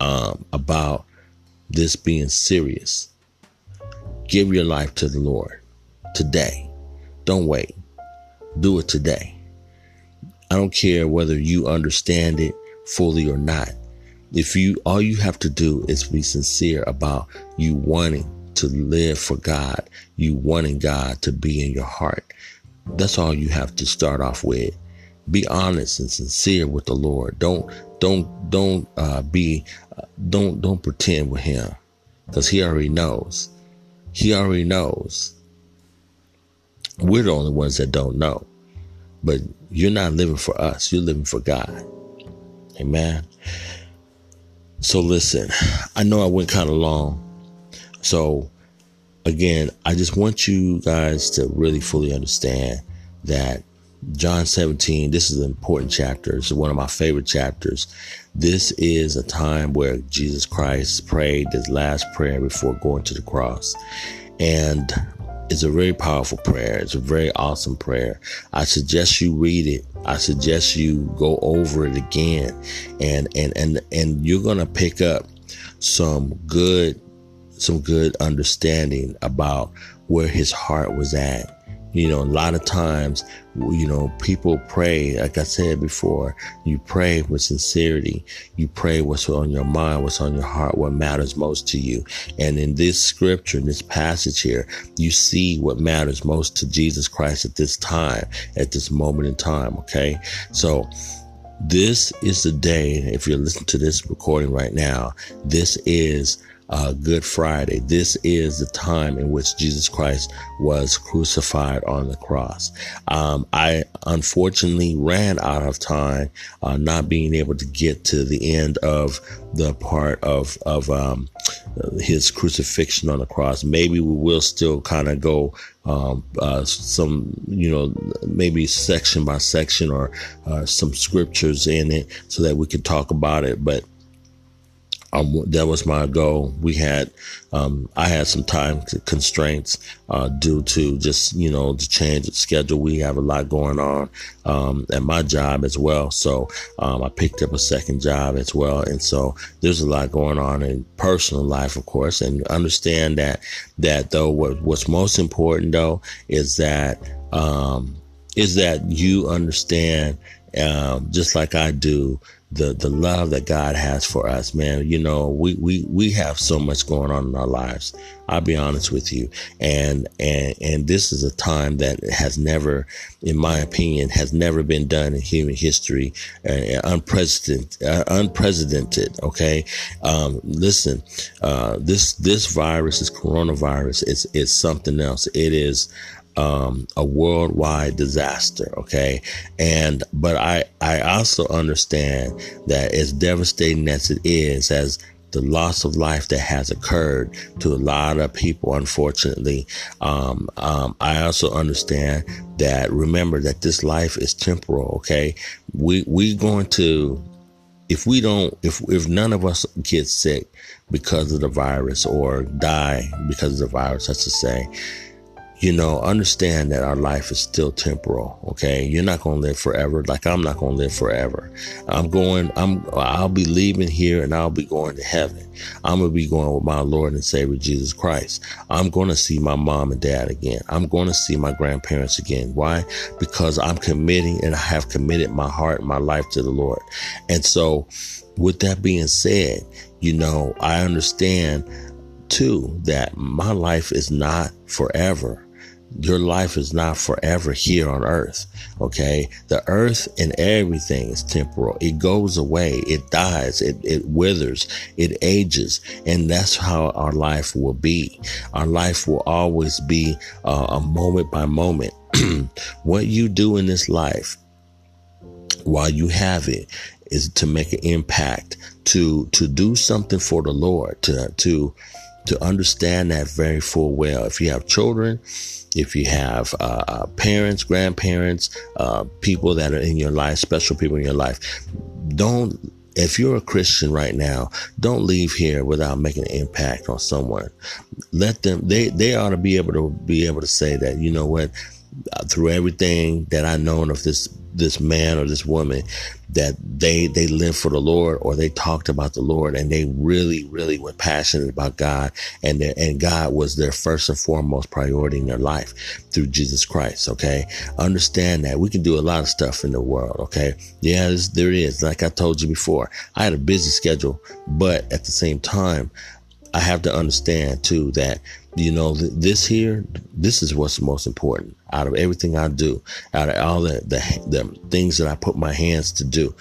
um, about this being serious. Give your life to the Lord today. Don't wait. Do it today. I don't care whether you understand it fully or not. If you, all you have to do is be sincere about you wanting to live for God, you wanting God to be in your heart. That's all you have to start off with. Be honest and sincere with the Lord. Don't don't don't uh, be don't don't pretend with Him, because He already knows. He already knows. We're the only ones that don't know. But you're not living for us. You're living for God. Amen. So listen, I know I went kind of long. So again, I just want you guys to really fully understand that John 17, this is an important chapter. It's one of my favorite chapters. This is a time where Jesus Christ prayed his last prayer before going to the cross. And it's a very powerful prayer. It's a very awesome prayer. I suggest you read it. I suggest you go over it again and and and and you're going to pick up some good some good understanding about where his heart was at you know, a lot of times, you know, people pray, like I said before, you pray with sincerity. You pray what's on your mind, what's on your heart, what matters most to you. And in this scripture, in this passage here, you see what matters most to Jesus Christ at this time, at this moment in time. Okay. So, this is the day, if you're listening to this recording right now, this is uh, Good Friday. This is the time in which Jesus Christ was crucified on the cross. Um, I unfortunately ran out of time, uh, not being able to get to the end of the part of of um, his crucifixion on the cross. Maybe we will still kind of go um, uh, some, you know, maybe section by section or uh, some scriptures in it so that we could talk about it. But um, that was my goal. We had, um, I had some time constraints, uh, due to just, you know, the change of schedule. We have a lot going on, um, at my job as well. So, um, I picked up a second job as well. And so there's a lot going on in personal life, of course, and understand that, that though what, what's most important though is that, um, is that you understand, um, just like I do, the the love that God has for us, man. You know, we we we have so much going on in our lives. I'll be honest with you, and and and this is a time that has never, in my opinion, has never been done in human history, uh, unprecedented, uh, unprecedented. Okay, um, listen, uh, this this virus, this coronavirus, is is something else. It is um, a worldwide disaster. Okay. And, but I, I also understand that as devastating as it is, as the loss of life that has occurred to a lot of people, unfortunately. Um, um, I also understand that remember that this life is temporal. Okay. We, we going to, if we don't, if, if none of us get sick because of the virus or die because of the virus, that's to say, you know, understand that our life is still temporal. Okay. You're not going to live forever. Like I'm not going to live forever. I'm going, I'm, I'll be leaving here and I'll be going to heaven. I'm going to be going with my Lord and Savior Jesus Christ. I'm going to see my mom and dad again. I'm going to see my grandparents again. Why? Because I'm committing and I have committed my heart and my life to the Lord. And so with that being said, you know, I understand too that my life is not forever your life is not forever here on earth. Okay. The earth and everything is temporal. It goes away. It dies. It, it withers. It ages. And that's how our life will be. Our life will always be uh, a moment by moment. what you do in this life while you have it is to make an impact, to, to do something for the Lord, to, to, to understand that very full well. If you have children, if you have uh, uh, parents, grandparents, uh, people that are in your life, special people in your life, don't. If you're a Christian right now, don't leave here without making an impact on someone. Let them. They they ought to be able to be able to say that you know what, through everything that I've known of this this man or this woman that they they lived for the Lord or they talked about the Lord and they really really were passionate about God and their, and God was their first and foremost priority in their life through Jesus Christ. Okay, understand that we can do a lot of stuff in the world. Okay, yeah, there is. Like I told you before, I had a busy schedule, but at the same time. I have to understand too that you know this here, this is what's most important out of everything I do, out of all the, the the things that I put my hands to do.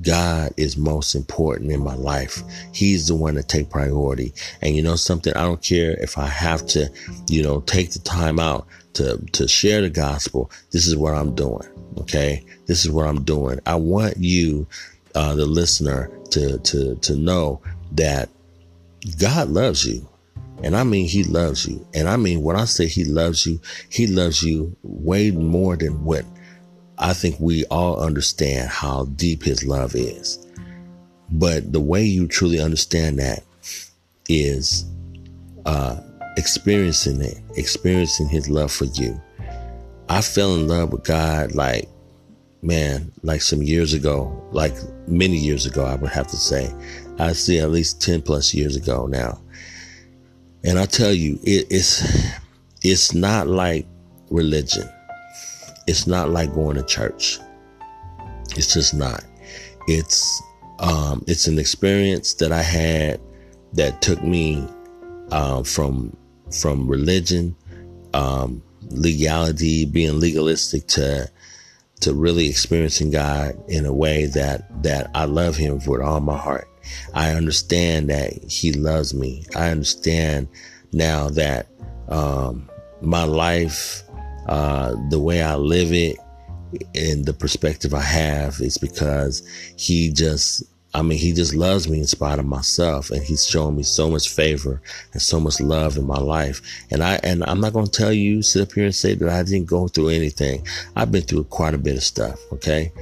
God is most important in my life. He's the one to take priority. And you know something, I don't care if I have to, you know, take the time out to to share the gospel. This is what I'm doing. Okay, this is what I'm doing. I want you, uh, the listener, to to to know that God loves you. And I mean, he loves you. And I mean, when I say he loves you, he loves you way more than what I think we all understand how deep his love is. But the way you truly understand that is uh, experiencing it, experiencing his love for you. I fell in love with God like, man, like some years ago, like many years ago, I would have to say. I see at least 10 plus years ago now. And I tell you, it, it's, it's not like religion. It's not like going to church. It's just not. It's, um, it's an experience that I had that took me, uh, from, from religion, um, legality, being legalistic to, to really experiencing God in a way that, that I love him with all my heart. I understand that he loves me. I understand now that um, my life, uh, the way I live it, and the perspective I have is because he just, I mean, he just loves me in spite of myself, and he's shown me so much favor and so much love in my life. And I, and I'm not going to tell you, sit up here and say that I didn't go through anything. I've been through quite a bit of stuff. Okay.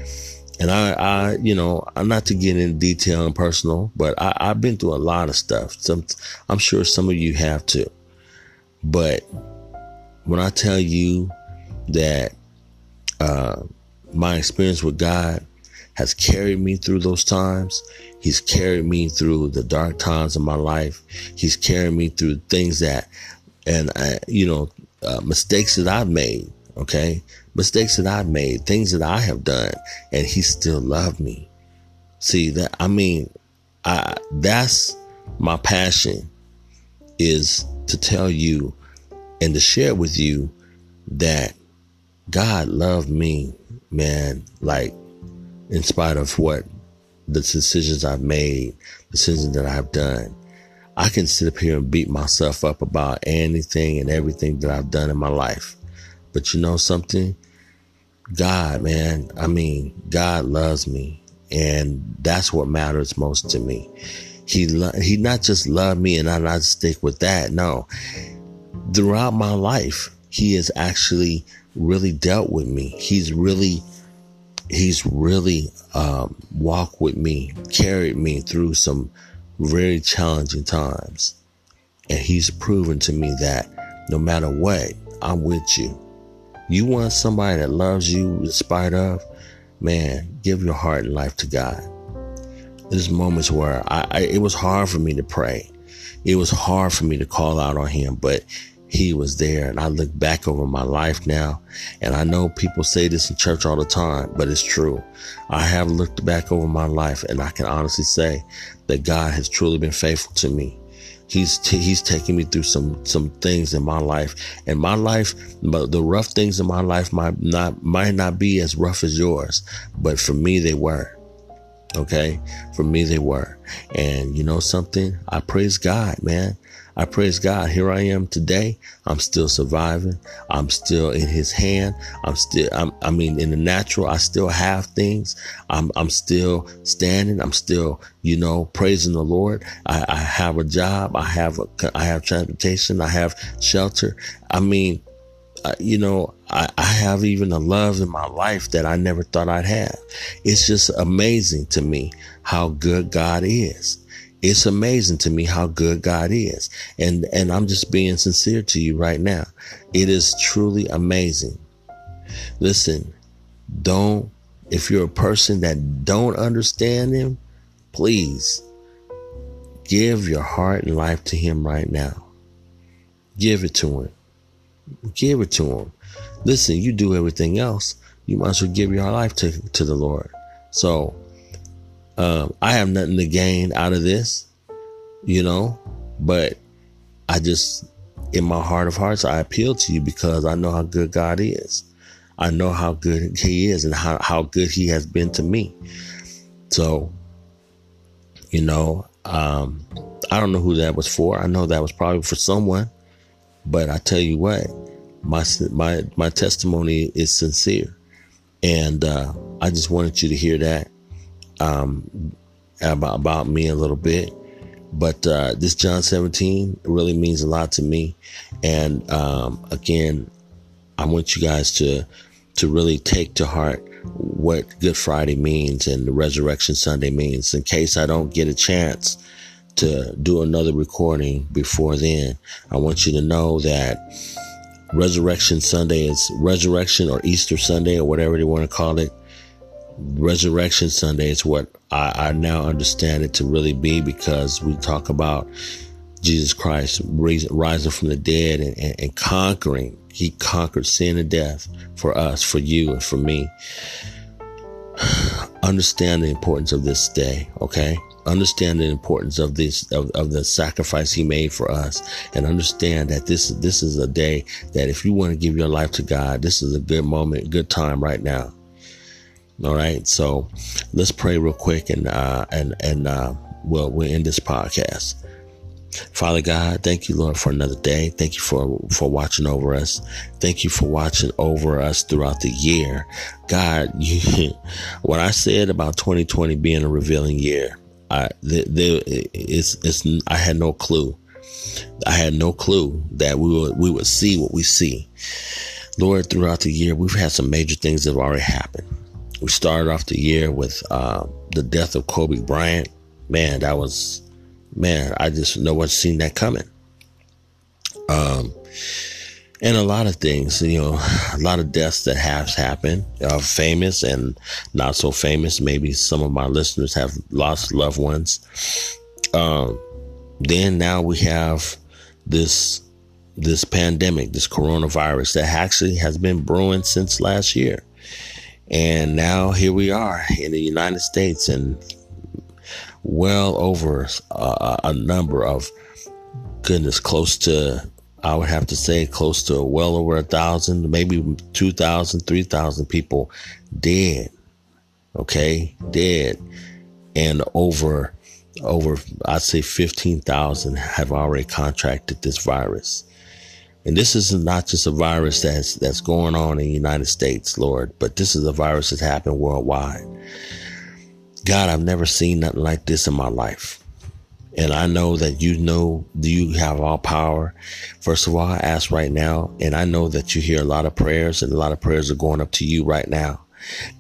And I, I, you know, I'm not to get in detail and personal, but I, I've been through a lot of stuff. Some, I'm sure some of you have too. But when I tell you that uh, my experience with God has carried me through those times, He's carried me through the dark times of my life. He's carried me through things that, and I, you know, uh, mistakes that I've made. Okay, mistakes that I've made, things that I have done, and he still loved me. See that? I mean, I, that's my passion is to tell you and to share with you that God loved me, man, like in spite of what the decisions I've made, the decisions that I've done. I can sit up here and beat myself up about anything and everything that I've done in my life. But you know something? God, man, I mean, God loves me. And that's what matters most to me. He, lo- he not just loved me and I not stick with that. No, throughout my life, he has actually really dealt with me. He's really, he's really, um, walked with me, carried me through some very challenging times. And he's proven to me that no matter what, I'm with you. You want somebody that loves you in spite of, man, give your heart and life to God. There's moments where I, I, it was hard for me to pray. It was hard for me to call out on him, but he was there. And I look back over my life now, and I know people say this in church all the time, but it's true. I have looked back over my life, and I can honestly say that God has truly been faithful to me. He's t- he's taking me through some some things in my life, and my life, but the rough things in my life might not might not be as rough as yours, but for me they were. Okay, for me they were, and you know something, I praise God, man. I praise God. Here I am today. I'm still surviving. I'm still in his hand. I'm still, I'm, I mean, in the natural, I still have things. I'm, I'm still standing. I'm still, you know, praising the Lord. I, I have a job. I have, a, I have transportation. I have shelter. I mean, uh, you know, I, I, have even a love in my life that I never thought I'd have. It's just amazing to me how good God is it's amazing to me how good God is. And, and I'm just being sincere to you right now. It is truly amazing. Listen, don't, if you're a person that don't understand him, please give your heart and life to him right now. Give it to him. Give it to him. Listen, you do everything else. You well give your life to, to the Lord. So um, I have nothing to gain out of this, you know, But I just, in my heart of hearts, I appeal to you because I know how good God is. I know how good He is and how, how good He has been to me. So, you know, um, I don't know who that was for. I know that was probably for someone, but I tell you what, my my my testimony is sincere, and uh, I just wanted you to hear that um, about about me a little bit. But uh, this John 17 really means a lot to me, and um, again, I want you guys to to really take to heart what Good Friday means and the Resurrection Sunday means. In case I don't get a chance to do another recording before then, I want you to know that Resurrection Sunday is Resurrection or Easter Sunday or whatever they want to call it. Resurrection Sunday is what I, I now understand it to really be because we talk about Jesus Christ rising from the dead and, and, and conquering. He conquered sin and death for us, for you, and for me. Understand the importance of this day, okay? Understand the importance of this of, of the sacrifice he made for us, and understand that this this is a day that if you want to give your life to God, this is a good moment, good time right now. All right, so let's pray real quick, and uh, and and uh, we'll we'll end this podcast. Father God, thank you, Lord, for another day. Thank you for, for watching over us. Thank you for watching over us throughout the year. God, you, what I said about 2020 being a revealing year, I, the, it's, it's, I had no clue. I had no clue that we would, we would see what we see. Lord, throughout the year, we've had some major things that have already happened. We started off the year with, uh, the death of Kobe Bryant. Man, that was, man, I just no one's seen that coming. Um, and a lot of things, you know, a lot of deaths that have happened, uh, famous and not so famous. Maybe some of my listeners have lost loved ones. Um, then now we have this this pandemic, this coronavirus that actually has been brewing since last year. And now here we are in the United States and well over uh, a number of goodness, close to, I would have to say, close to well over a thousand, maybe 2,000, 3,000 people dead. Okay, dead. And over, over, I'd say 15,000 have already contracted this virus. And this is not just a virus that's, that's going on in the United States, Lord, but this is a virus that's happened worldwide. God, I've never seen nothing like this in my life. And I know that you know you have all power. First of all, I ask right now, and I know that you hear a lot of prayers and a lot of prayers are going up to you right now.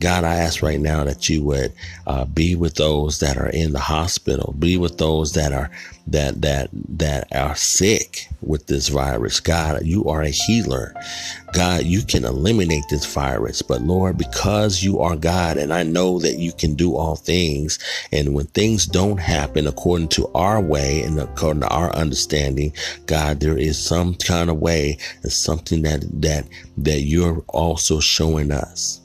God, I ask right now that you would uh, be with those that are in the hospital, be with those that are that that that are sick with this virus. God, you are a healer. God, you can eliminate this virus. But Lord, because you are God, and I know that you can do all things, and when things don't happen according to our way and according to our understanding, God, there is some kind of way and something that that that you're also showing us.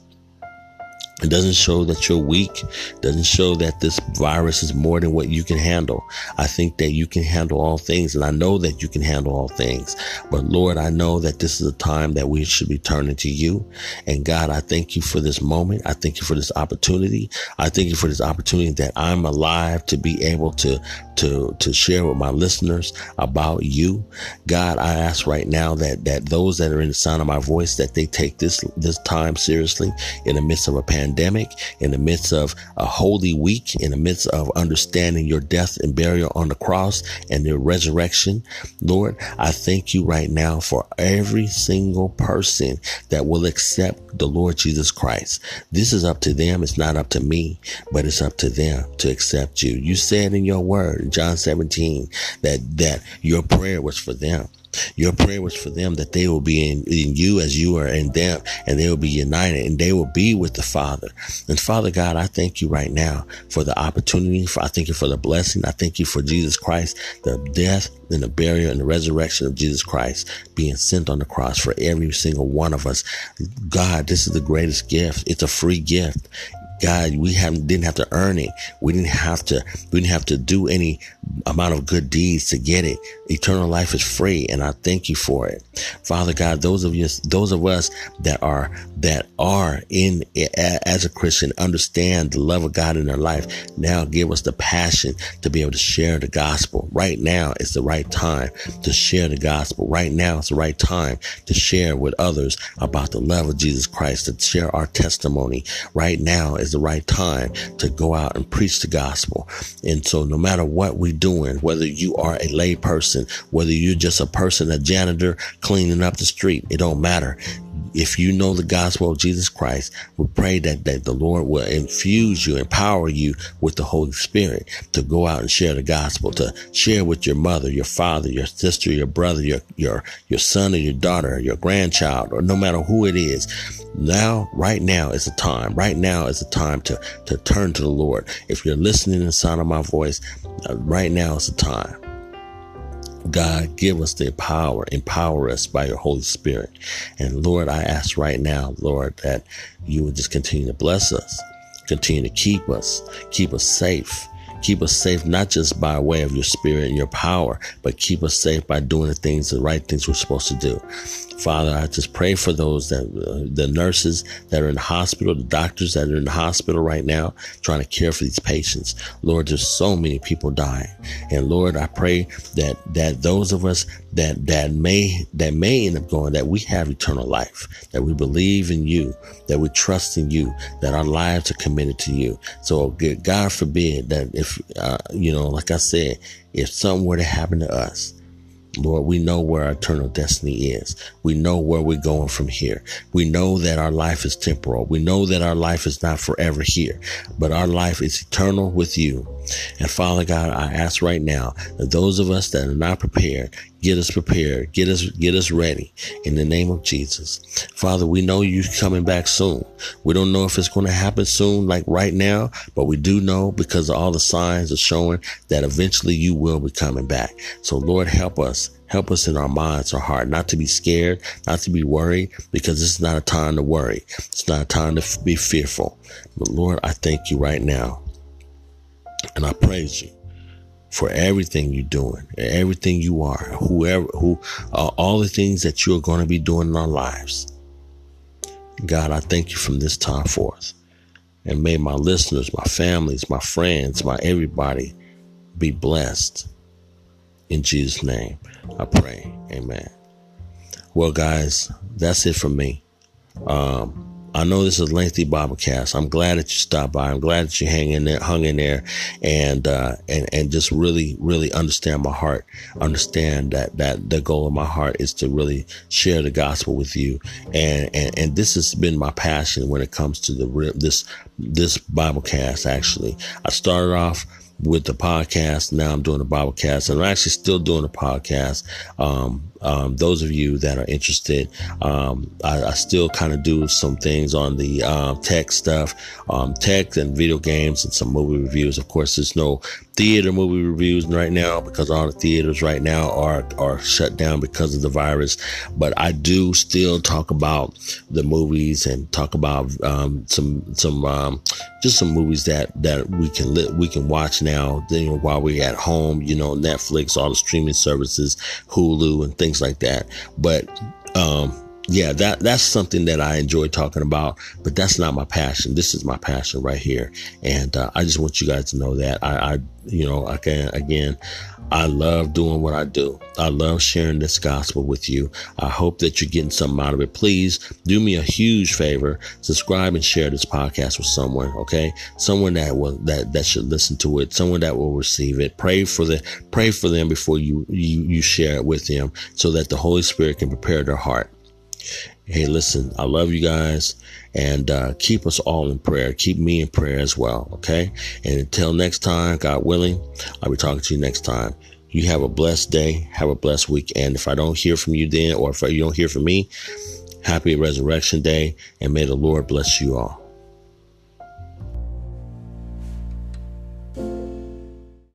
It doesn't show that you're weak. It doesn't show that this virus is more than what you can handle. I think that you can handle all things and I know that you can handle all things. But Lord, I know that this is a time that we should be turning to you. And God, I thank you for this moment. I thank you for this opportunity. I thank you for this opportunity that I'm alive to be able to to to share with my listeners about you. God, I ask right now that that those that are in the sound of my voice that they take this this time seriously in the midst of a pandemic pandemic, in the midst of a holy week, in the midst of understanding your death and burial on the cross and your resurrection. Lord, I thank you right now for every single person that will accept the Lord Jesus Christ. This is up to them. It's not up to me, but it's up to them to accept you. You said in your word, John 17, that, that your prayer was for them. Your prayer was for them that they will be in, in you as you are in them and they will be united and they will be with the Father. And Father God, I thank you right now for the opportunity. For, I thank you for the blessing. I thank you for Jesus Christ, the death and the burial and the resurrection of Jesus Christ being sent on the cross for every single one of us. God, this is the greatest gift. It's a free gift God, we haven't didn't have to earn it. We didn't have to we didn't have to do any amount of good deeds to get it. Eternal life is free, and I thank you for it. Father God, those of you those of us that are that are in as a Christian understand the love of God in their life. Now give us the passion to be able to share the gospel. Right now is the right time to share the gospel. Right now is the right time to share with others about the love of Jesus Christ, to share our testimony. Right now is the right time to go out and preach the gospel. And so no matter what we're doing, whether you are a lay person, whether you're just a person, a janitor cleaning up the street, it don't matter if you know the gospel of Jesus Christ, we pray that, that the Lord will infuse you, empower you with the Holy Spirit to go out and share the gospel, to share with your mother, your father, your sister, your brother, your, your, your son or your daughter, your grandchild, or no matter who it is. Now, right now is the time. Right now is the time to, to turn to the Lord. If you're listening to the sound of my voice, uh, right now is the time. God, give us the power, empower us by your Holy Spirit. And Lord, I ask right now, Lord, that you would just continue to bless us, continue to keep us, keep us safe. Keep us safe, not just by way of your spirit and your power, but keep us safe by doing the things, the right things we're supposed to do. Father, I just pray for those that uh, the nurses that are in the hospital, the doctors that are in the hospital right now, trying to care for these patients. Lord, there's so many people dying, and Lord, I pray that that those of us that that may that may end up going, that we have eternal life, that we believe in you, that we trust in you, that our lives are committed to you. So, God forbid that if uh, you know, like I said, if something were to happen to us Lord, we know where our eternal destiny is. We know where we're going from here. We know that our life is temporal. We know that our life is not forever here, but our life is eternal with you. And Father God, I ask right now that those of us that are not prepared, get us prepared, get us, get us ready in the name of Jesus. Father, we know you're coming back soon. We don't know if it's going to happen soon, like right now, but we do know because all the signs are showing that eventually you will be coming back. So Lord, help us. Help us in our minds, our heart, not to be scared, not to be worried, because this is not a time to worry. It's not a time to be fearful. But Lord, I thank you right now and I praise you for everything you're doing, everything you are, whoever, who, uh, all the things that you're going to be doing in our lives. God, I thank you from this time forth. And may my listeners, my families, my friends, my everybody be blessed. In Jesus' name, I pray. Amen. Well, guys, that's it from me. Um, I know this is a lengthy Biblecast. I'm glad that you stopped by. I'm glad that you hang in there, hung in there, and uh, and and just really, really understand my heart. Understand that that the goal of my heart is to really share the gospel with you, and and and this has been my passion when it comes to the this this Biblecast. Actually, I started off with the podcast. Now I'm doing a Biblecast, and I'm actually still doing a podcast. Um, um, those of you that are interested, um, I, I, still kind of do some things on the uh, tech stuff, um, tech and video games, and some movie reviews. Of course, there's no theater movie reviews right now because all the theaters right now are are shut down because of the virus. But I do still talk about the movies and talk about um, some some um, just some movies that that we can li- we can watch now. Know, while we're at home, you know, Netflix, all the streaming services, Hulu, and things like that. But um, yeah, that that's something that I enjoy talking about, but that's not my passion. This is my passion right here, and uh, I just want you guys to know that I, I you know, again, again, I love doing what I do. I love sharing this gospel with you. I hope that you're getting something out of it. Please do me a huge favor, subscribe and share this podcast with someone, okay? Someone that will that that should listen to it, someone that will receive it. Pray for the pray for them before you you you share it with them so that the Holy Spirit can prepare their heart. Hey, listen, I love you guys and uh, keep us all in prayer. Keep me in prayer as well. Okay. And until next time, God willing, I'll be talking to you next time. You have a blessed day. Have a blessed week. And if I don't hear from you then, or if you don't hear from me, happy resurrection day and may the Lord bless you all.